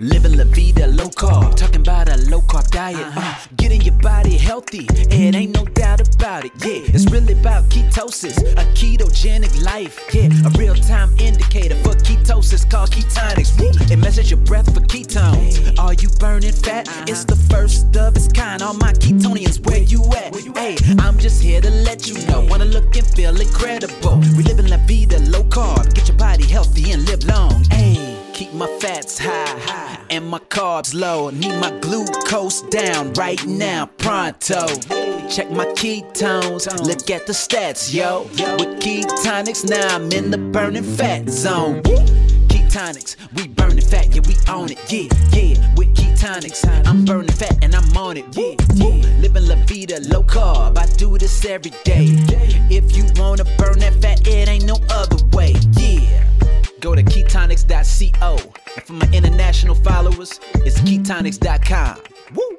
Living la vida low carb, talking about a low carb diet. Uh, getting your body healthy, and ain't no doubt about it. Yeah, it's really about ketosis, a ketogenic life. Yeah, a real time indicator for ketosis called ketonix. It measures your breath for ketones. Are you burning fat? It's the first of its kind. All my ketonians, where you at? Hey, I'm just here to let you know. Wanna look and feel incredible. We living la vida low carb, get your body healthy and live long. Hey. Keep my fats high high and my carbs low. Need my glucose down right now, pronto. Check my ketones, look at the stats, yo. With ketonix, now I'm in the burning fat zone. Ketonix, we burning fat, yeah, we own it, yeah, yeah. With ketonix, I'm burning fat and I'm on it, yeah, yeah. Living la vida low carb, I do this every day. If you wanna burn that fat, it ain't no other way, yeah. Go to ketonix.co. And for my international followers, it's ketonix.com. Woo!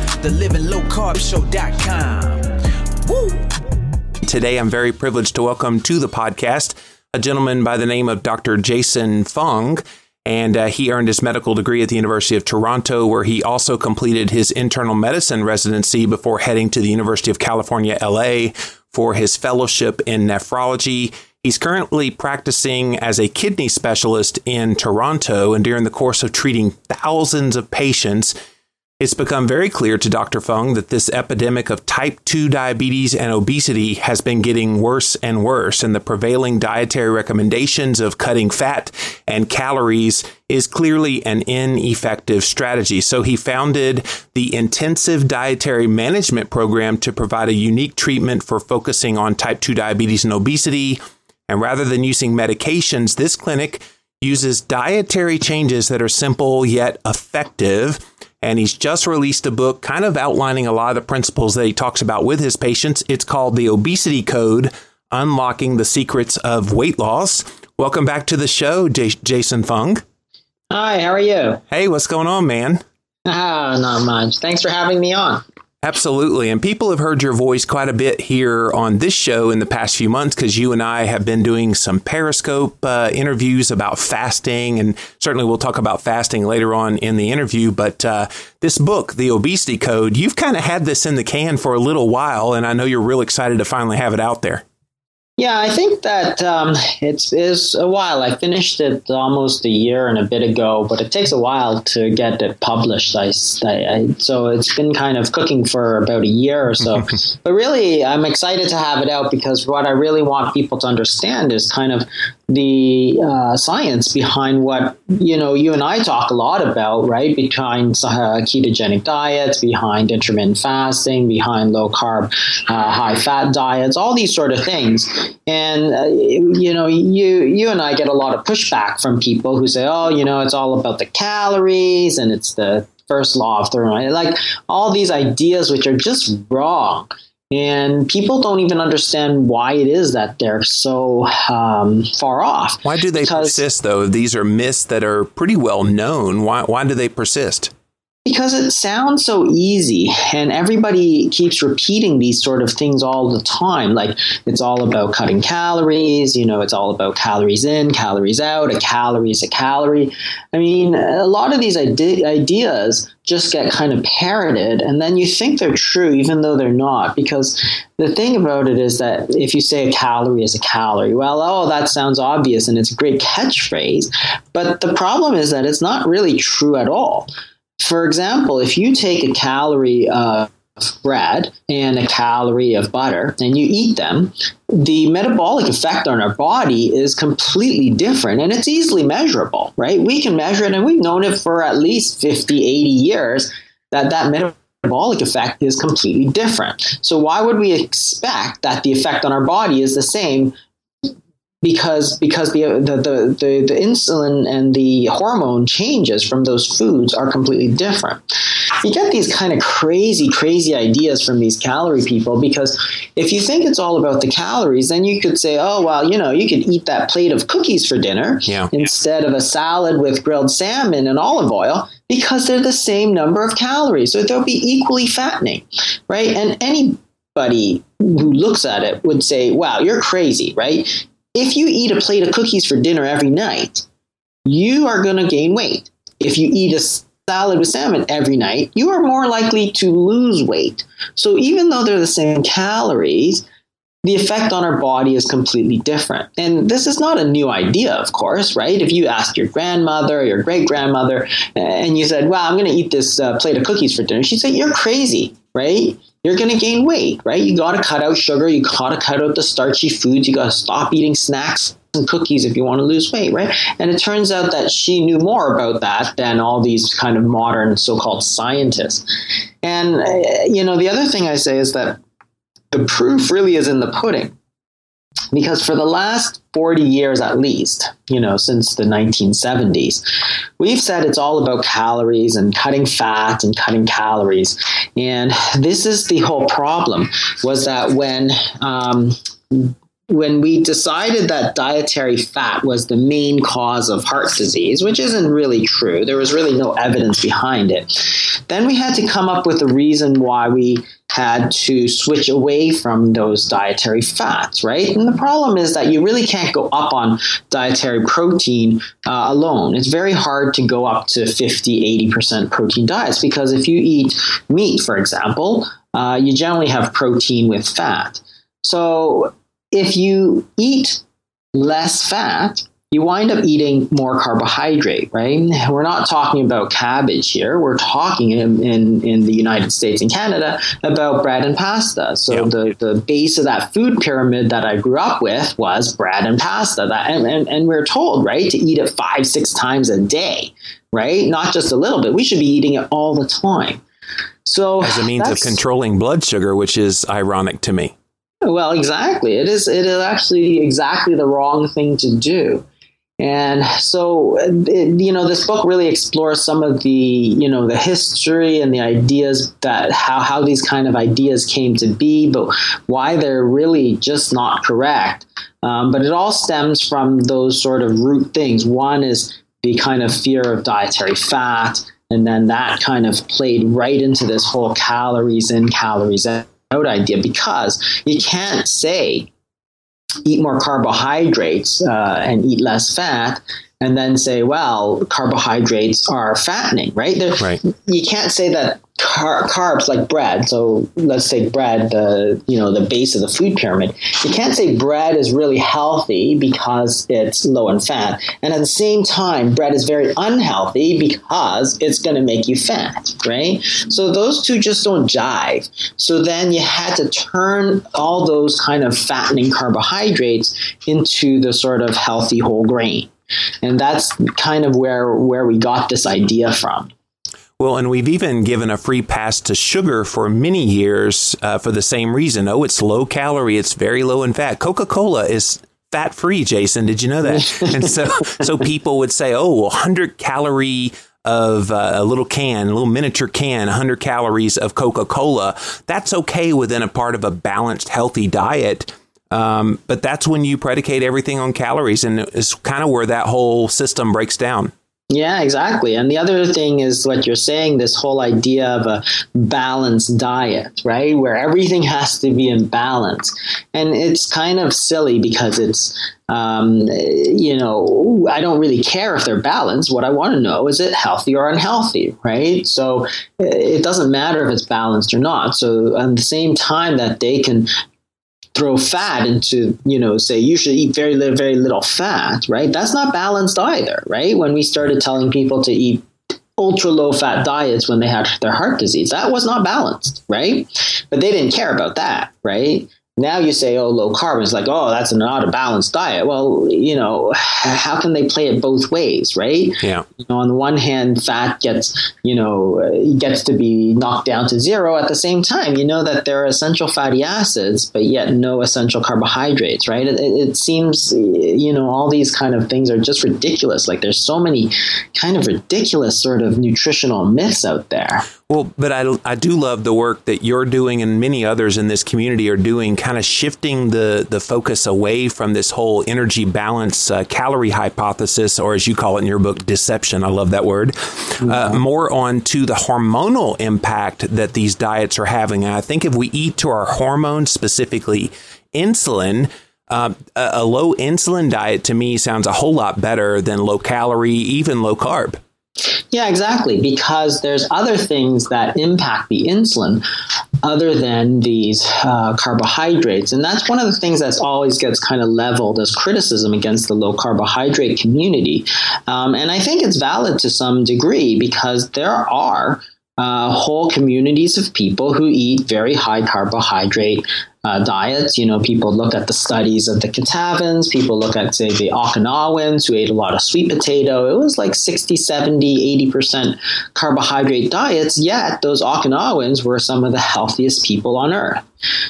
the Living Low Carb Show.com. Woo! Today, I'm very privileged to welcome to the podcast a gentleman by the name of Dr. Jason Fung. And uh, he earned his medical degree at the University of Toronto, where he also completed his internal medicine residency before heading to the University of California, LA, for his fellowship in nephrology. He's currently practicing as a kidney specialist in Toronto, and during the course of treating thousands of patients, it's become very clear to Dr. Fung that this epidemic of type 2 diabetes and obesity has been getting worse and worse, and the prevailing dietary recommendations of cutting fat and calories is clearly an ineffective strategy. So he founded the Intensive Dietary Management Program to provide a unique treatment for focusing on type 2 diabetes and obesity. And rather than using medications, this clinic uses dietary changes that are simple yet effective and he's just released a book kind of outlining a lot of the principles that he talks about with his patients. It's called The Obesity Code Unlocking the Secrets of Weight Loss. Welcome back to the show, J- Jason Fung. Hi, how are you? Hey, what's going on, man? Ah, not much. Thanks for having me on. Absolutely. And people have heard your voice quite a bit here on this show in the past few months because you and I have been doing some Periscope uh, interviews about fasting. And certainly we'll talk about fasting later on in the interview. But uh, this book, The Obesity Code, you've kind of had this in the can for a little while. And I know you're real excited to finally have it out there. Yeah, I think that um, it's is a while. I finished it almost a year and a bit ago, but it takes a while to get it published. I, I, so it's been kind of cooking for about a year or so. but really, I'm excited to have it out because what I really want people to understand is kind of the uh, science behind what you know you and I talk a lot about, right? Behind uh, ketogenic diets, behind intermittent fasting, behind low carb, uh, high fat diets, all these sort of things. And uh, you know, you you and I get a lot of pushback from people who say, "Oh, you know, it's all about the calories and it's the first law of thermodynamics." Like all these ideas which are just wrong. And people don't even understand why it is that they're so um, far off. Why do they because, persist, though? These are myths that are pretty well known. Why, why do they persist? Because it sounds so easy, and everybody keeps repeating these sort of things all the time. Like it's all about cutting calories, you know, it's all about calories in, calories out, a calorie is a calorie. I mean, a lot of these ide- ideas just get kind of parroted, and then you think they're true, even though they're not. Because the thing about it is that if you say a calorie is a calorie, well, oh, that sounds obvious and it's a great catchphrase. But the problem is that it's not really true at all for example, if you take a calorie of bread and a calorie of butter and you eat them, the metabolic effect on our body is completely different and it's easily measurable, right? We can measure it and we've known it for at least 50, 80 years that that metabolic effect is completely different. So why would we expect that the effect on our body is the same because because the, the the, the the insulin and the hormone changes from those foods are completely different. You get these kind of crazy crazy ideas from these calorie people because if you think it's all about the calories, then you could say, oh well, you know, you could eat that plate of cookies for dinner yeah. instead of a salad with grilled salmon and olive oil because they're the same number of calories, so they'll be equally fattening, right? And anybody who looks at it would say, wow, you're crazy, right? If you eat a plate of cookies for dinner every night, you are going to gain weight. If you eat a salad with salmon every night, you are more likely to lose weight. So even though they're the same calories, the effect on our body is completely different. And this is not a new idea, of course, right? If you asked your grandmother or your great grandmother and you said, Well, I'm going to eat this uh, plate of cookies for dinner, she'd say, You're crazy, right? You're going to gain weight, right? You got to cut out sugar. You got to cut out the starchy foods. You got to stop eating snacks and cookies if you want to lose weight, right? And it turns out that she knew more about that than all these kind of modern so called scientists. And, uh, you know, the other thing I say is that the proof really is in the pudding. Because for the last 40 years at least, you know, since the 1970s, we've said it's all about calories and cutting fat and cutting calories. And this is the whole problem was that when um, when we decided that dietary fat was the main cause of heart disease, which isn't really true, there was really no evidence behind it, then we had to come up with a reason why we had to switch away from those dietary fats, right? And the problem is that you really can't go up on dietary protein uh, alone. It's very hard to go up to 50, 80% protein diets because if you eat meat, for example, uh, you generally have protein with fat. So if you eat less fat, you wind up eating more carbohydrate, right? We're not talking about cabbage here. We're talking in, in, in the United States and Canada about bread and pasta. So the, the base of that food pyramid that I grew up with was bread and pasta. That and, and, and we're told, right, to eat it five, six times a day, right? Not just a little bit. We should be eating it all the time. So as a means of controlling blood sugar, which is ironic to me. Well, exactly. It is. It is actually exactly the wrong thing to do. And so, it, you know, this book really explores some of the, you know, the history and the ideas that how, how these kind of ideas came to be, but why they're really just not correct. Um, but it all stems from those sort of root things. One is the kind of fear of dietary fat, and then that kind of played right into this whole calories in, calories out idea because you can't say eat more carbohydrates uh, and eat less fat and then say, well, carbohydrates are fattening, right? right. You can't say that car- carbs like bread. So let's say bread, the you know the base of the food pyramid. You can't say bread is really healthy because it's low in fat, and at the same time, bread is very unhealthy because it's going to make you fat, right? So those two just don't jive. So then you had to turn all those kind of fattening carbohydrates into the sort of healthy whole grain. And that's kind of where where we got this idea from. Well, and we've even given a free pass to sugar for many years uh, for the same reason. Oh, it's low calorie, it's very low in fat. Coca Cola is fat free, Jason. Did you know that? and so, so people would say, oh, 100 calorie of uh, a little can, a little miniature can, 100 calories of Coca Cola. That's okay within a part of a balanced, healthy diet. Um, but that's when you predicate everything on calories, and it's kind of where that whole system breaks down. Yeah, exactly. And the other thing is what you're saying this whole idea of a balanced diet, right? Where everything has to be in balance. And it's kind of silly because it's, um, you know, I don't really care if they're balanced. What I want to know is it healthy or unhealthy, right? So it doesn't matter if it's balanced or not. So at the same time that they can throw fat into, you know, say you should eat very little, very little fat, right? That's not balanced either, right? When we started telling people to eat ultra low fat diets when they had their heart disease, that was not balanced, right? But they didn't care about that, right? Now you say, oh, low carb. is like, oh, that's not a balanced diet. Well, you know, how can they play it both ways, right? Yeah. You know, on the one hand, fat gets, you know, uh, gets to be knocked down to zero. At the same time, you know that there are essential fatty acids, but yet no essential carbohydrates, right? It, it seems, you know, all these kind of things are just ridiculous. Like there's so many kind of ridiculous sort of nutritional myths out there. Well, but I, I do love the work that you're doing and many others in this community are doing, kind of shifting the, the focus away from this whole energy balance uh, calorie hypothesis, or as you call it in your book, deception. I love that word. Uh, more on to the hormonal impact that these diets are having. And I think if we eat to our hormones, specifically insulin, uh, a, a low insulin diet to me sounds a whole lot better than low calorie, even low carb. Yeah, exactly. Because there's other things that impact the insulin other than these uh, carbohydrates. And that's one of the things that always gets kind of leveled as criticism against the low carbohydrate community. Um, and I think it's valid to some degree because there are uh, whole communities of people who eat very high carbohydrate uh, diets. You know, people look at the studies of the Kitavans, people look at, say, the Okinawans who ate a lot of sweet potato. It was like 60, 70, 80% carbohydrate diets, yet those Okinawans were some of the healthiest people on earth.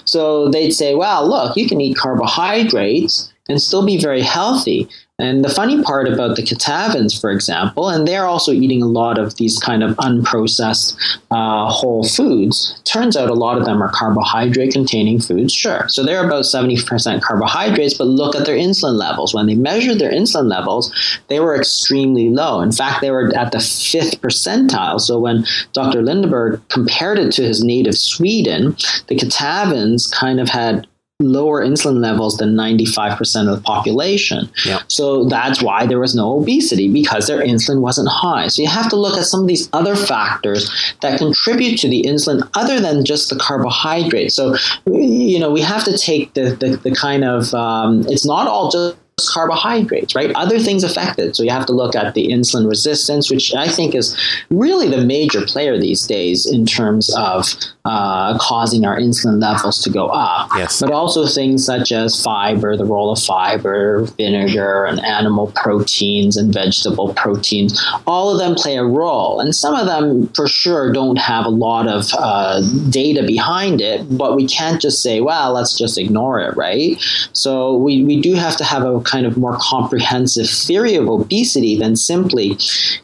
So they'd say, well, look, you can eat carbohydrates and still be very healthy. And the funny part about the Kitavans, for example, and they're also eating a lot of these kind of unprocessed uh, whole foods. Turns out a lot of them are carbohydrate containing foods, sure. So they're about 70% carbohydrates, but look at their insulin levels. When they measured their insulin levels, they were extremely low. In fact, they were at the fifth percentile. So when Dr. Lindeberg compared it to his native Sweden, the Kitavans kind of had lower insulin levels than 95% of the population. Yep. So that's why there was no obesity because their insulin wasn't high. So you have to look at some of these other factors that contribute to the insulin other than just the carbohydrate. So, you know, we have to take the, the, the kind of, um, it's not all just carbohydrates, right? Other things affect it. So you have to look at the insulin resistance, which I think is really the major player these days in terms of uh, causing our insulin levels to go up. Yes. But also things such as fiber, the role of fiber, vinegar, and animal proteins and vegetable proteins. All of them play a role. And some of them, for sure, don't have a lot of uh, data behind it, but we can't just say, well, let's just ignore it, right? So we, we do have to have a kind of more comprehensive theory of obesity than simply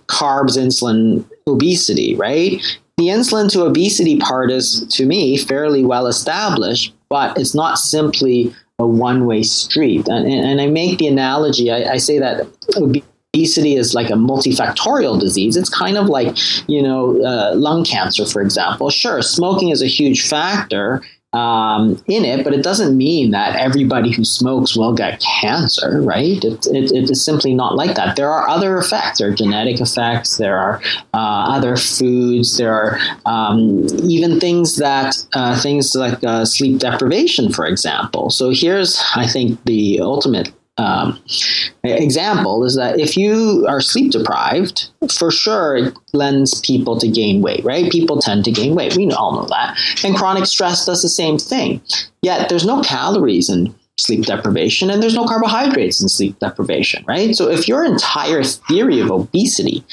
carbs, insulin, obesity, right? The insulin to obesity part is, to me, fairly well established, but it's not simply a one way street. And, and, I make the analogy, I, I say that obesity is like a multifactorial disease. It's kind of like, you know, uh, lung cancer, for example. Sure, smoking is a huge factor um, in it, but it doesn't mean that everybody who smokes will get cancer, right? It, it, it is simply not like that. There are other effects. There are genetic effects. There are uh, other foods. There are um, even things that uh, things like uh, sleep deprivation, for example. So here's, I think, the ultimate um, example is that if you are sleep deprived, for sure it lends people to gain weight, right? People tend to gain weight. We all know that. And chronic stress does the same thing. Yet there's no calories in sleep deprivation and there's no carbohydrates in sleep deprivation, right? So if your entire theory of obesity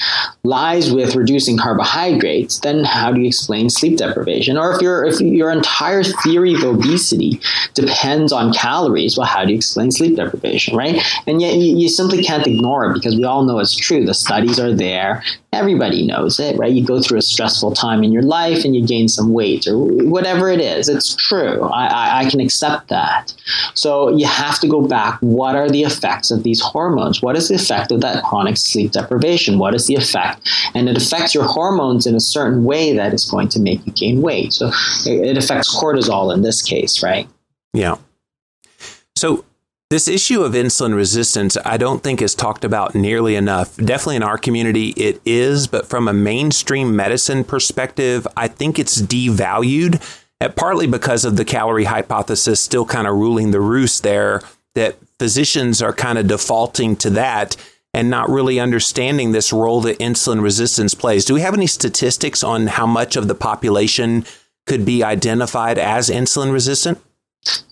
lies with reducing carbohydrates, then how do you explain sleep deprivation? Or if your if your entire theory of obesity depends on calories, well, how do you explain sleep deprivation, right? And yet you, you simply can't ignore it because we all know it's true. The studies are there. Everybody knows it, right? You go through a stressful time in your life and you gain some weight or whatever it is. It's true. I, I, I can accept that. So you have to go back. What are the effects of these hormones? What is the effect of that chronic sleep deprivation? What is the effect? And it affects your hormones in a certain way that is going to make you gain weight. So it affects cortisol in this case, right? Yeah. So this issue of insulin resistance, I don't think is talked about nearly enough. Definitely in our community, it is, but from a mainstream medicine perspective, I think it's devalued, uh, partly because of the calorie hypothesis still kind of ruling the roost there, that physicians are kind of defaulting to that and not really understanding this role that insulin resistance plays. Do we have any statistics on how much of the population could be identified as insulin resistant?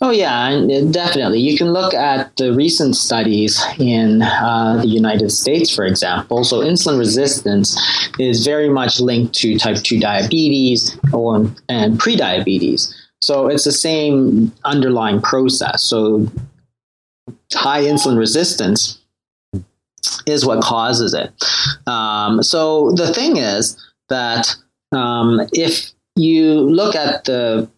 Oh, yeah, definitely. You can look at the recent studies in uh, the United States, for example. So, insulin resistance is very much linked to type 2 diabetes or, and prediabetes. So, it's the same underlying process. So, high insulin resistance is what causes it. Um, so, the thing is that um, if you look at the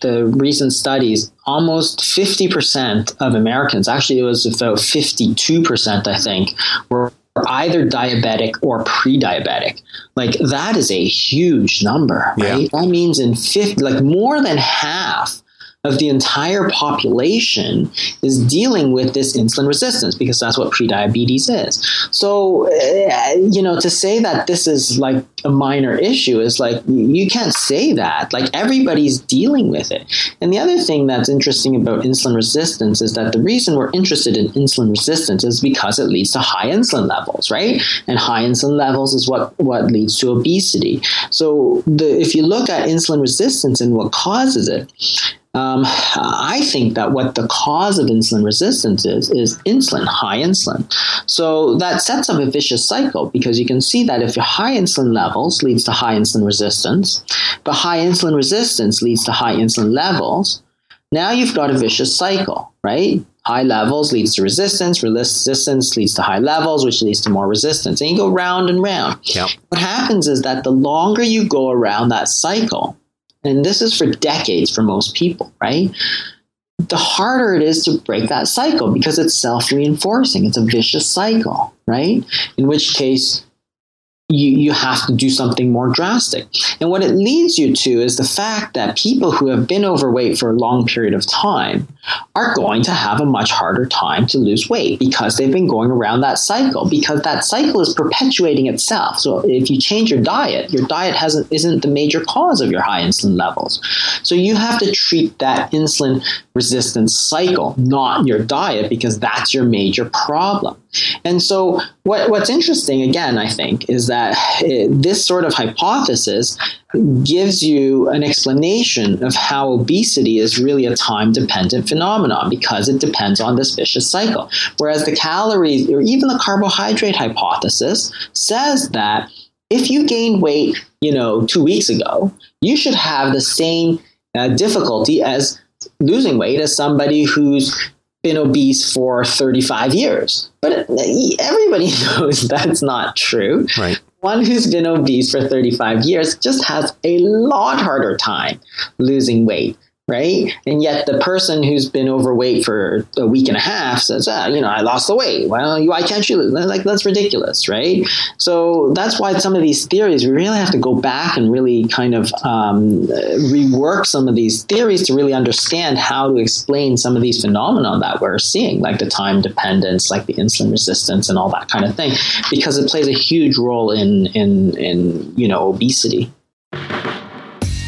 the recent studies, almost 50% of Americans, actually, it was about 52%, I think, were either diabetic or pre diabetic. Like, that is a huge number, right? Yeah. That means in 50, like more than half of the entire population is dealing with this insulin resistance because that's what prediabetes is. So, uh, you know, to say that this is like a minor issue is like you can't say that. Like everybody's dealing with it. And the other thing that's interesting about insulin resistance is that the reason we're interested in insulin resistance is because it leads to high insulin levels, right? And high insulin levels is what what leads to obesity. So, the if you look at insulin resistance and what causes it, um, I think that what the cause of insulin resistance is, is insulin, high insulin. So that sets up a vicious cycle because you can see that if your high insulin levels leads to high insulin resistance, but high insulin resistance leads to high insulin levels, now you've got a vicious cycle, right? High levels leads to resistance, resistance leads to high levels, which leads to more resistance. And you go round and round. Yep. What happens is that the longer you go around that cycle, and this is for decades for most people, right? The harder it is to break that cycle because it's self reinforcing. It's a vicious cycle, right? In which case, you, you have to do something more drastic. And what it leads you to is the fact that people who have been overweight for a long period of time are going to have a much harder time to lose weight because they've been going around that cycle because that cycle is perpetuating itself. So if you change your diet, your diet hasn't isn't the major cause of your high insulin levels. So you have to treat that insulin resistance cycle, not your diet, because that's your major problem. And so what, what's interesting again, I think, is that it, this sort of hypothesis gives you an explanation of how obesity is really a time dependent phenomenon because it depends on this vicious cycle. Whereas the calories or even the carbohydrate hypothesis says that if you gained weight, you know, two weeks ago, you should have the same uh, difficulty as losing weight as somebody who's been obese for 35 years. But everybody knows that's not true. Right one who's been obese for 35 years just has a lot harder time losing weight right? And yet the person who's been overweight for a week and a half says, ah, you know, I lost the weight. Well, why can't you? Like that's ridiculous, right? So that's why some of these theories we really have to go back and really kind of um, rework some of these theories to really understand how to explain some of these phenomena that we're seeing, like the time dependence, like the insulin resistance, and all that kind of thing, because it plays a huge role in in in you know obesity.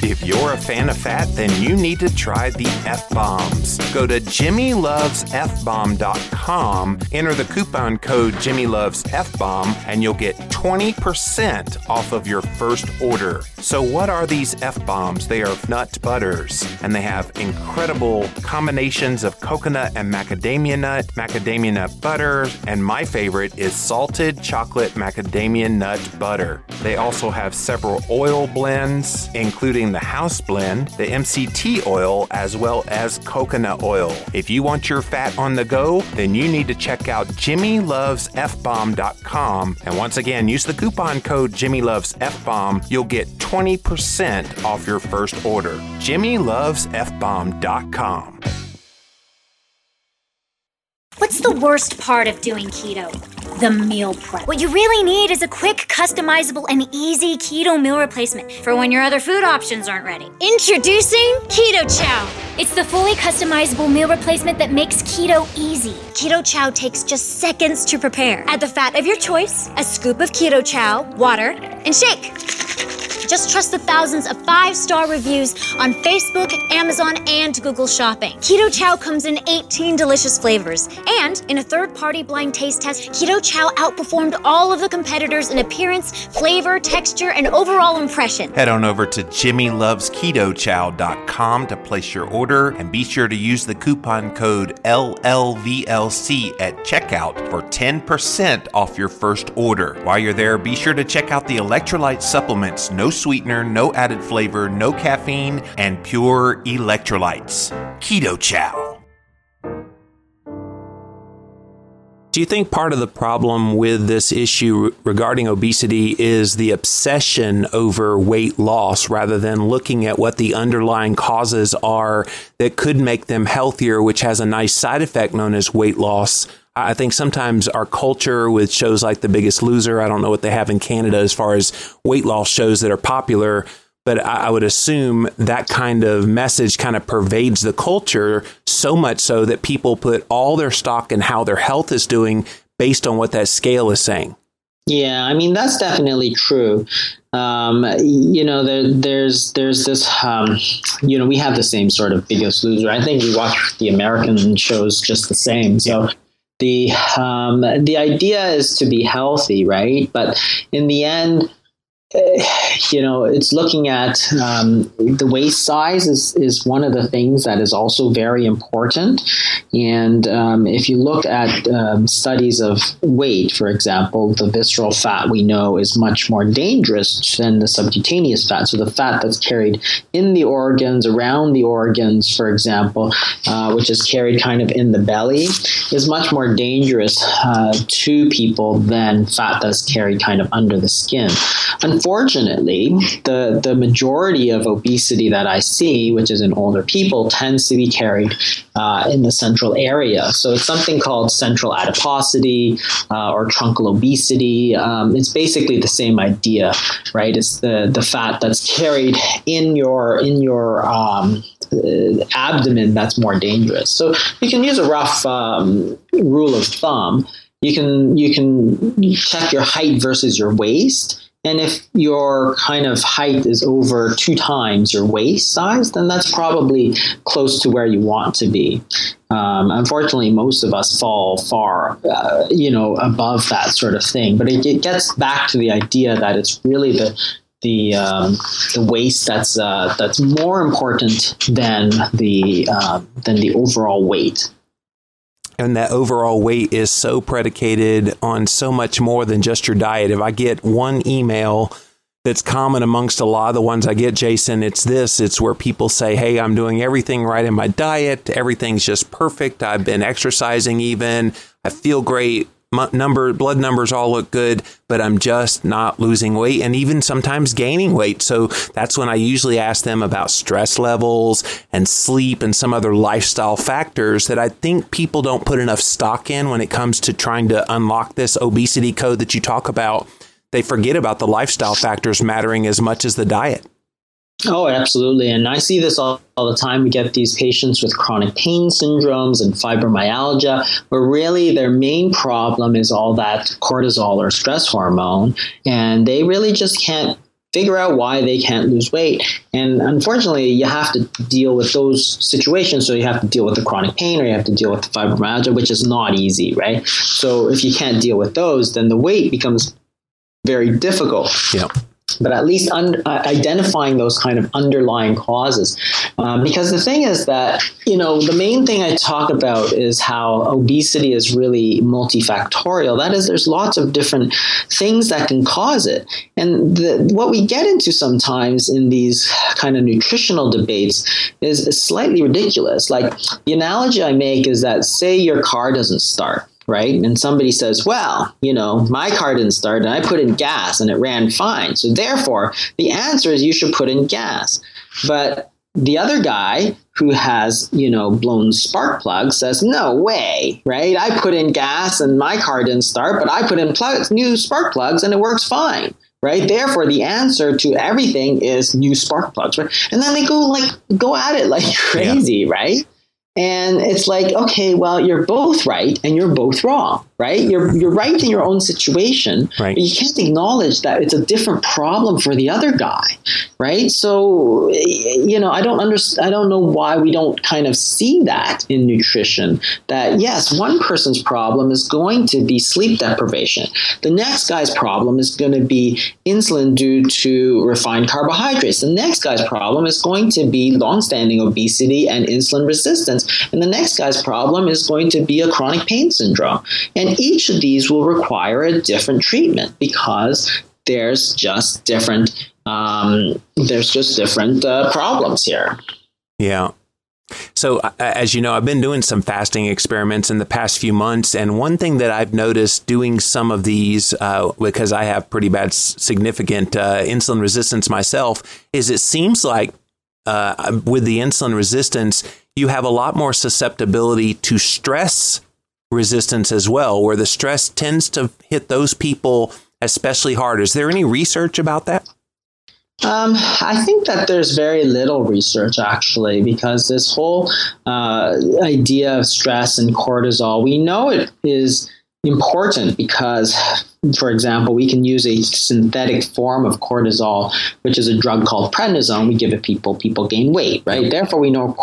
If you're a fan of fat, then you need to try the F Bombs. Go to jimmylovesfbomb.com, enter the coupon code jimmylovesfbomb, and you'll get 20% off of your first order. So, what are these F Bombs? They are nut butters, and they have incredible combinations of coconut and macadamia nut, macadamia nut butter, and my favorite is salted chocolate macadamia nut butter. They also have several oil blends, including the house blend, the MCT oil, as well as coconut oil. If you want your fat on the go, then you need to check out jimmylovesfbomb.com. And once again, use the coupon code jimmylovesfbomb. You'll get 20% off your first order. jimmylovesfbomb.com. What's the worst part of doing keto? The meal prep. What you really need is a quick, customizable, and easy keto meal replacement for when your other food options aren't ready. Introducing Keto Chow. It's the fully customizable meal replacement that makes keto easy. Keto Chow takes just seconds to prepare. Add the fat of your choice, a scoop of Keto Chow, water, and shake. Just trust the thousands of five star reviews on Facebook, Amazon, and Google Shopping. Keto Chow comes in 18 delicious flavors. And in a third party blind taste test, Keto Chow outperformed all of the competitors in appearance, flavor, texture, and overall impression. Head on over to jimmylovesketochow.com to place your order and be sure to use the coupon code LLVLC at checkout for 10% off your first order. While you're there, be sure to check out the electrolyte supplements no sweetener, no added flavor, no caffeine, and pure electrolytes. Keto Chow. Do you think part of the problem with this issue regarding obesity is the obsession over weight loss rather than looking at what the underlying causes are that could make them healthier, which has a nice side effect known as weight loss? I think sometimes our culture with shows like The Biggest Loser, I don't know what they have in Canada as far as weight loss shows that are popular, but I, I would assume that kind of message kind of pervades the culture so much so that people put all their stock in how their health is doing based on what that scale is saying. Yeah, I mean that's definitely true. Um, you know, there, there's there's this. Um, you know, we have the same sort of Biggest Loser. I think we watch the American shows just the same. So the um, the idea is to be healthy, right? But in the end, you know, it's looking at um, the waist size is, is one of the things that is also very important. And um, if you look at um, studies of weight, for example, the visceral fat we know is much more dangerous than the subcutaneous fat. So the fat that's carried in the organs, around the organs, for example, uh, which is carried kind of in the belly, is much more dangerous uh, to people than fat that's carried kind of under the skin unfortunately, the, the majority of obesity that I see, which is in older people, tends to be carried uh, in the central area. So it's something called central adiposity uh, or truncal obesity. Um, it's basically the same idea, right? It's the, the fat that's carried in your in your um, uh, abdomen that's more dangerous. So you can use a rough um, rule of thumb. You can you can check your height versus your waist and if your kind of height is over two times your waist size, then that's probably close to where you want to be. Um, unfortunately, most of us fall far, uh, you know, above that sort of thing. But it, it, gets back to the idea that it's really the the um, the waist that's uh, that's more important than the uh, than the overall weight and that overall weight is so predicated on so much more than just your diet. If I get one email that's common amongst a lot of the ones I get, Jason, it's this. It's where people say, Hey, I'm doing everything right in my diet. Everything's just perfect. I've been exercising even. I feel great number blood numbers all look good but i'm just not losing weight and even sometimes gaining weight. So that's when i usually ask them about stress levels and sleep and some other lifestyle factors that i think people don't put enough stock in when it comes to trying to unlock this obesity code that you talk about. They forget about the lifestyle factors mattering as much as the diet Oh, absolutely. And I see this all, all, the time. We get these patients with chronic pain syndromes and fibromyalgia, where really their main problem is all that cortisol or stress hormone. And they really just can't figure out why they can't lose weight. And unfortunately, you have to deal with those situations. So you have to deal with the chronic pain or you have to deal with the fibromyalgia, which is not easy, right? So if you can't deal with those, then the weight becomes very difficult. Yeah but at least un- uh, identifying those kind of underlying causes. Um, because the thing is that, you know, the main thing I talk about is how obesity is really multifactorial. That is, there's lots of different things that can cause it. And the, what we get into sometimes in these kind of nutritional debates is, is slightly ridiculous. Like the analogy I make is that, say, your car doesn't start right? And somebody says, well, you know, my car didn't start and I put in gas and it ran fine. So therefore, the answer is you should put in gas. But the other guy who has, you know, blown spark plugs says, no way, right? I put in gas and my car didn't start, but I put in plugs, new spark plugs and it works fine right? Therefore, the answer to everything is new spark plugs, right? And then they go like go at it like crazy, yeah. right? And it's like, okay, well, you're both right and you're both wrong, right? You're you're right in your own situation, right. but you can't acknowledge that it's a different problem for the other guy, right? So you know, I don't understand. I don't know why we don't kind of see that in nutrition. That yes, one person's problem is going to be sleep deprivation. The next guy's problem is going to be insulin due to refined carbohydrates. The next guy's problem is going to be long-standing obesity and insulin resistance, and the next guy's problem is going to be a chronic pain syndrome. And and each of these will require a different treatment because there's just different um, there's just different uh, problems here. Yeah. So, uh, as you know, I've been doing some fasting experiments in the past few months, and one thing that I've noticed doing some of these, uh, because I have pretty bad, significant uh, insulin resistance myself, is it seems like uh, with the insulin resistance, you have a lot more susceptibility to stress resistance as well, where the stress tends to hit those people especially hard. Is there any research about that? Um, I think that there's very little research actually, because this whole uh, idea of stress and cortisol, we know it is important because, for example, we can use a synthetic form of cortisol, which is a drug called prednisone. We give it people, people gain weight, right? Therefore, we know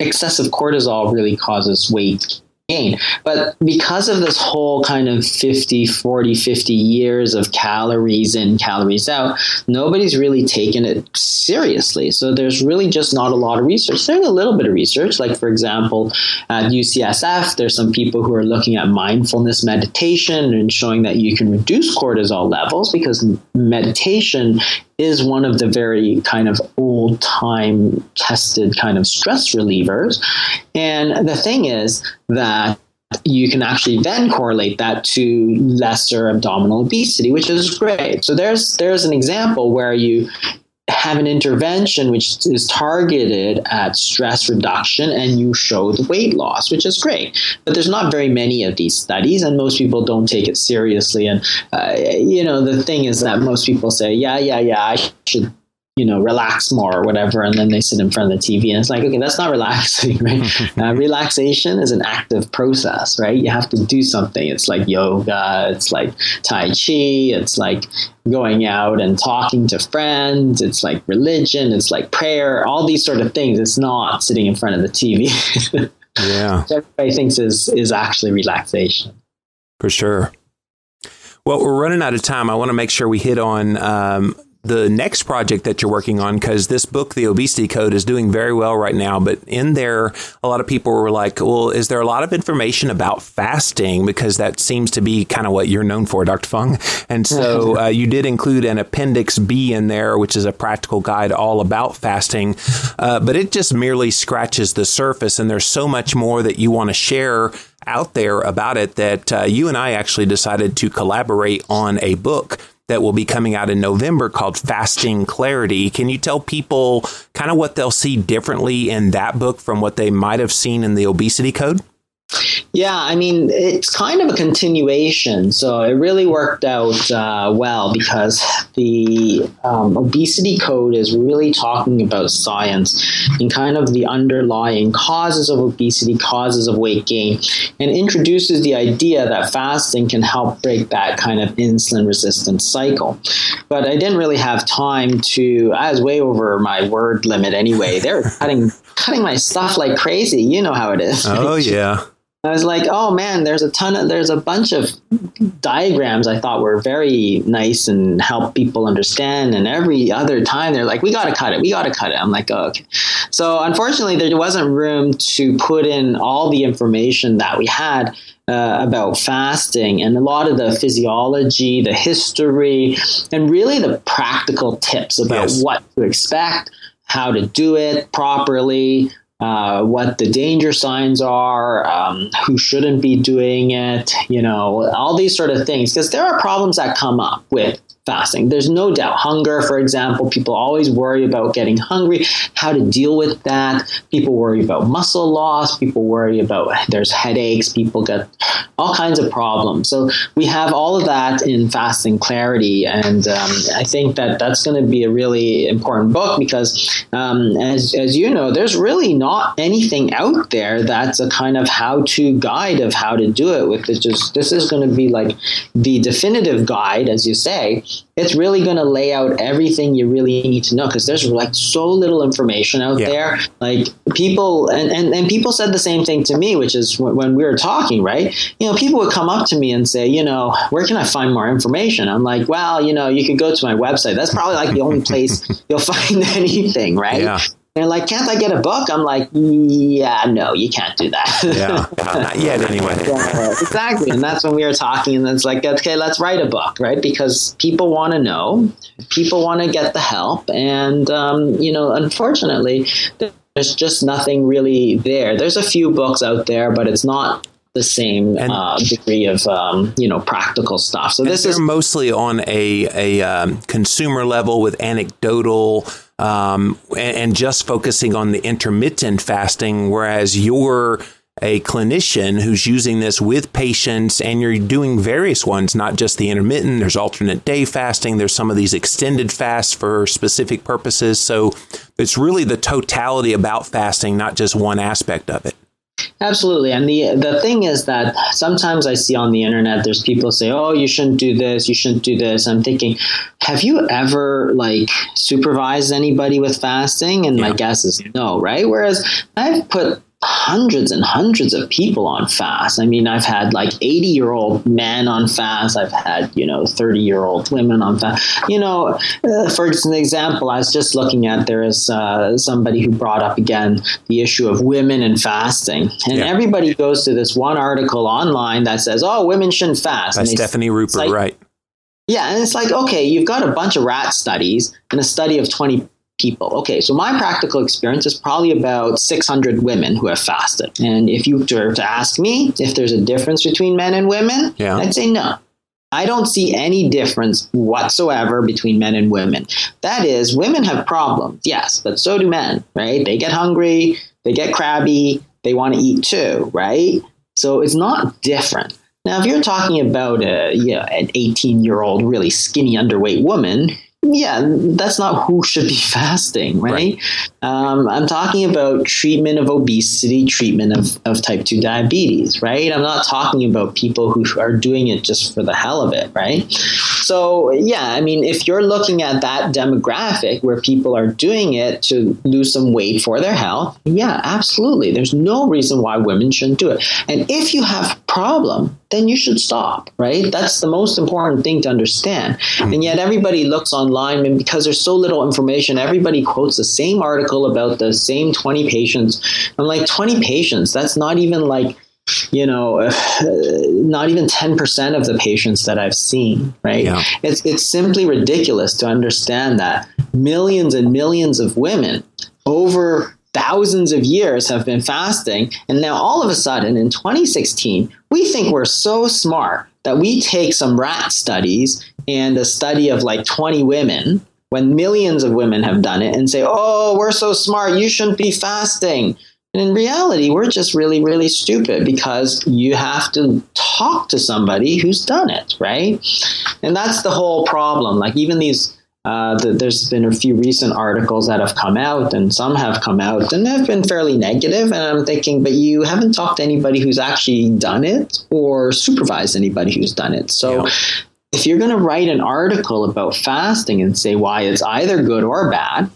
excessive cortisol really causes weight gain. But because of this whole kind of 50, 40, 50 years of calories in, calories out, nobody's really taken it seriously. So there's really just not a lot of research. There's a little bit of research, like for example, at UCSF, there's some people who are looking at mindfulness meditation and showing that you can reduce cortisol levels because meditation is one of the very kind of old time tested kind of stress relievers. And the thing is that you can actually then correlate that to lesser abdominal obesity, which is great. So there's there's an example where you have an intervention which is targeted at stress reduction and you show the weight loss, which is great. But there's not very many of these studies, and most people don't take it seriously. And, uh, you know, the thing is that most people say, yeah, yeah, yeah, I should you know, relax more or whatever, and then they sit in front of the TV, and it's like, okay, that's not relaxing, right? uh, relaxation is an active process, right? You have to do something. It's like yoga, it's like Tai Chi, it's like going out and talking to friends, it's like religion, it's like prayer, all these sort of things. It's not sitting in front of the TV. yeah. everybody thinks is is actually relaxation. For sure. Well, we're running out of time. I want to make sure we hit on um, the next project that you're working on because this book the obesity code is doing very well right now but in there a lot of people were like well is there a lot of information about fasting? Because that seems to be kind of what you're known for dr fung. And so uh, you did include an appendix b in there which is a practical guide all about fasting uh, but it just merely scratches the surface and there's so much more that you want to share out there about it that uh, you and I actually decided to collaborate on a book that will be coming out in November called Fasting Clarity. Can you tell people kind of what they'll see differently in that book from what they might have seen in the obesity code? Yeah, I mean, it's kind of a continuation. So it really worked out uh, well because the um, obesity code is really talking about science and kind of the underlying causes of obesity, causes of weight gain, and introduces the idea that fasting can help break that kind of insulin resistance cycle. But I didn't really have time to, I was way over my word limit anyway. They're cutting cutting my stuff like crazy. You know how it is. Oh yeah. I was like, oh man, there's a ton of, there's a bunch of diagrams I thought were very nice and help people understand. And every other time they're like, we got to cut it, we got to cut it. I'm like, oh, okay. So unfortunately, there wasn't room to put in all the information that we had uh, about fasting and a lot of the physiology, the history, and really the practical tips about yes. what to expect, how to do it properly, uh, what the danger signs are, um, who shouldn't be doing it, you know, all these sort of things. Because there are problems that come up with fasting. There's no doubt. Hunger, for example, people always worry about getting hungry, how to deal with that. People worry about muscle loss. People worry about there's headaches. People get all kinds of problems. So we have all of that in Fasting Clarity. And um, I think that that's going to be a really important book because, um, as, as you know, there's really not anything out there that's a kind of how to guide of how to do it with this. This is going to be like the definitive guide, as you say, it's really going to lay out everything you really need to know because there's like so little information out yeah. there. Like people, and, and, and people said the same thing to me, which is when, when we were talking, right? You know, people would come up to me and say, you know, where can I find more information? I'm like, well, you know, you could go to my website. That's probably like the only place you'll find anything, right? Yeah. They're like, can't I get a book? I'm like, yeah, no, you can't do that. yeah, not yet anyway. yeah, exactly. And that's when we were talking, and it's like, okay, let's write a book, right? Because people want to know, people want to get the help. And, um, you know, unfortunately, there's just nothing really there. There's a few books out there, but it's not the same uh, degree of um, you know practical stuff. So this is mostly on a a um, consumer level with anecdotal um, and, and just focusing on the intermittent fasting, whereas you're a clinician who's using this with patients and you're doing various ones, not just the intermittent, there's alternate day fasting, there's some of these extended fasts for specific purposes. So it's really the totality about fasting, not just one aspect of it. Absolutely. And the the thing is that sometimes I see on the internet there's people say, "Oh, you shouldn't do this, you shouldn't do this." I'm thinking, have you ever like supervised anybody with fasting? And yeah. my guess is no, right? Whereas I've put hundreds and hundreds of people on fast. I mean, I've had like 80 year old men on fast. I've had, you know, 30 year old women on fast. You know, uh, for example, I was just looking at there is uh, somebody who brought up again the issue of women and fasting. And yeah. everybody goes to this one article online that says, oh, women shouldn't fast. By Stefani Ruper, like, right. Yeah, and it's like, okay, you've got a bunch of rat studies and a study of 20 people. Okay, so my practical experience is probably about 600 women who have fasted. And if you were to ask me if there's a difference between men and women, yeah. I'd say no. I don't see any difference whatsoever between men and women. That is, women have problems, yes, but so do men, right? They get hungry, they get crabby, they want to eat too, right? So it's not different. Now, if you're talking about a, yeah, an 18 year old, really skinny, underweight woman, yeah, that's not who should be fasting, right? right. Um, I'm talking about treatment of obesity, treatment of, of type 2 diabetes, right? I'm not talking about people who are doing it just for the hell of it, right? So, yeah, I mean, if you're looking at that demographic where people are doing it to lose some weight for their health, yeah, absolutely. There's no reason why women shouldn't do it. And if you have problem, then you should stop, right? That's the most important thing to understand. And yet everybody looks online and because there's so little information, everybody quotes the same article about the same 20 patients. I'm like, 20 patients, that's not even like you know, uh, not even 10% of the patients that I've seen, right? Yeah. It's, it's simply ridiculous to understand that millions and millions of women over thousands of years have been fasting. And now all of a sudden in 2016, we think we're so smart that we take some rat studies and a study of like 20 women when millions of women have done it and say, oh, we're so smart, you shouldn't be fasting. And in reality, we're just really, really stupid because you have to talk to somebody who's done it, right? And that's the whole problem. Like, even these uh, there's been a few recent articles that have come out, and some have come out and have been fairly negative. And I'm thinking, but you haven't talked to anybody who's actually done it or supervised anybody who's done it. So, yeah. if you're going to write an article about fasting and say why it's either good or bad,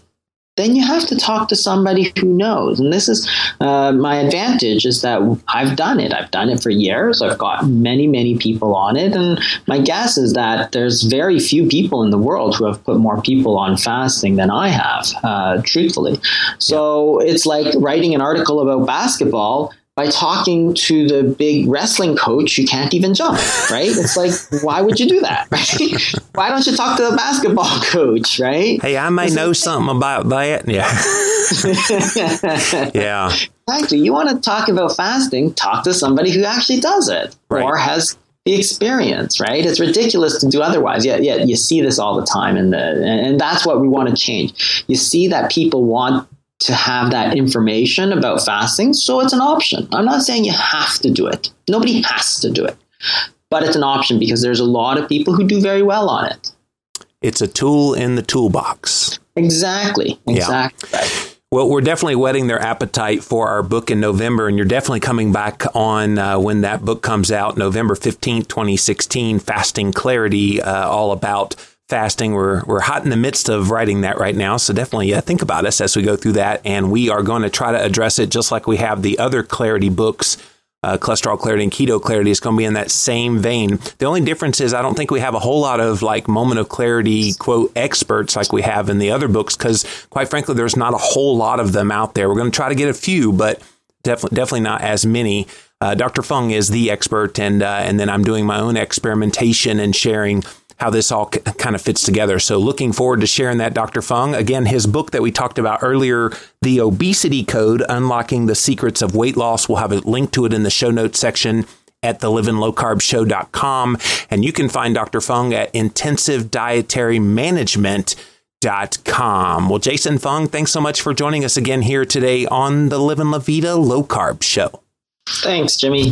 then you have to talk to somebody who knows. And this is uh, my advantage is that I've done it. I've done it for years. I've got many, many people on it. And my guess is that there's very few people in the world who have put more people on fasting than I have, uh, truthfully. So it's like writing an article about basketball by talking to the big wrestling coach who can't even jump, right? It's like, why would you do that, right? Why don't you talk to the basketball coach, right? Hey, I may it's know like, something about that. Yeah. yeah. Exactly. You want to talk about fasting, talk to somebody who actually does it right. or has the experience, right? It's ridiculous to do otherwise. Yeah, yeah, you see this all the time, and the and that's what we want to change. You see that people want to have that information about fasting, so it's an option. I'm not saying you have to do it. Nobody has to do it, but it's an option because there's a lot of people who do very well on it. It's a tool in the toolbox. Exactly. Exactly. Yeah. Well, we're definitely whetting their appetite for our book in November, and you're definitely coming back on uh, when that book comes out, November 15th, 2016, Fasting Clarity, uh, all about fasting. We're, we're hot in the midst of writing that right now, so definitely uh, think about us as we go through that, and we are going to try to address it just like we have the other clarity books uh, cholesterol clarity and keto clarity is going to be in that same vein. The only difference is I don't think we have a whole lot of like moment of clarity quote experts like we have in the other books because quite frankly there's not a whole lot of them out there. We're going to try to get a few, but definitely definitely not as many. Uh, Dr. Fung is the expert, and uh, and then I'm doing my own experimentation and sharing how this all c- kind of fits together. So looking forward to sharing that, Dr. Fung. Again, his book that we talked about earlier, The Obesity Code, Unlocking the Secrets of Weight Loss. We'll have a link to it in the show notes section at the livinglowcarbshow.com. And you can find Dr. Fung at intensive dietary management. Dot com. Well, Jason Fung, thanks so much for joining us again here today on the Living La Vida Low Carb Show. Thanks, Jimmy.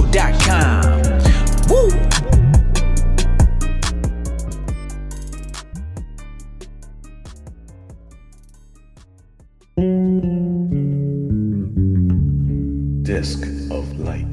show.com. Woo! Disc of light.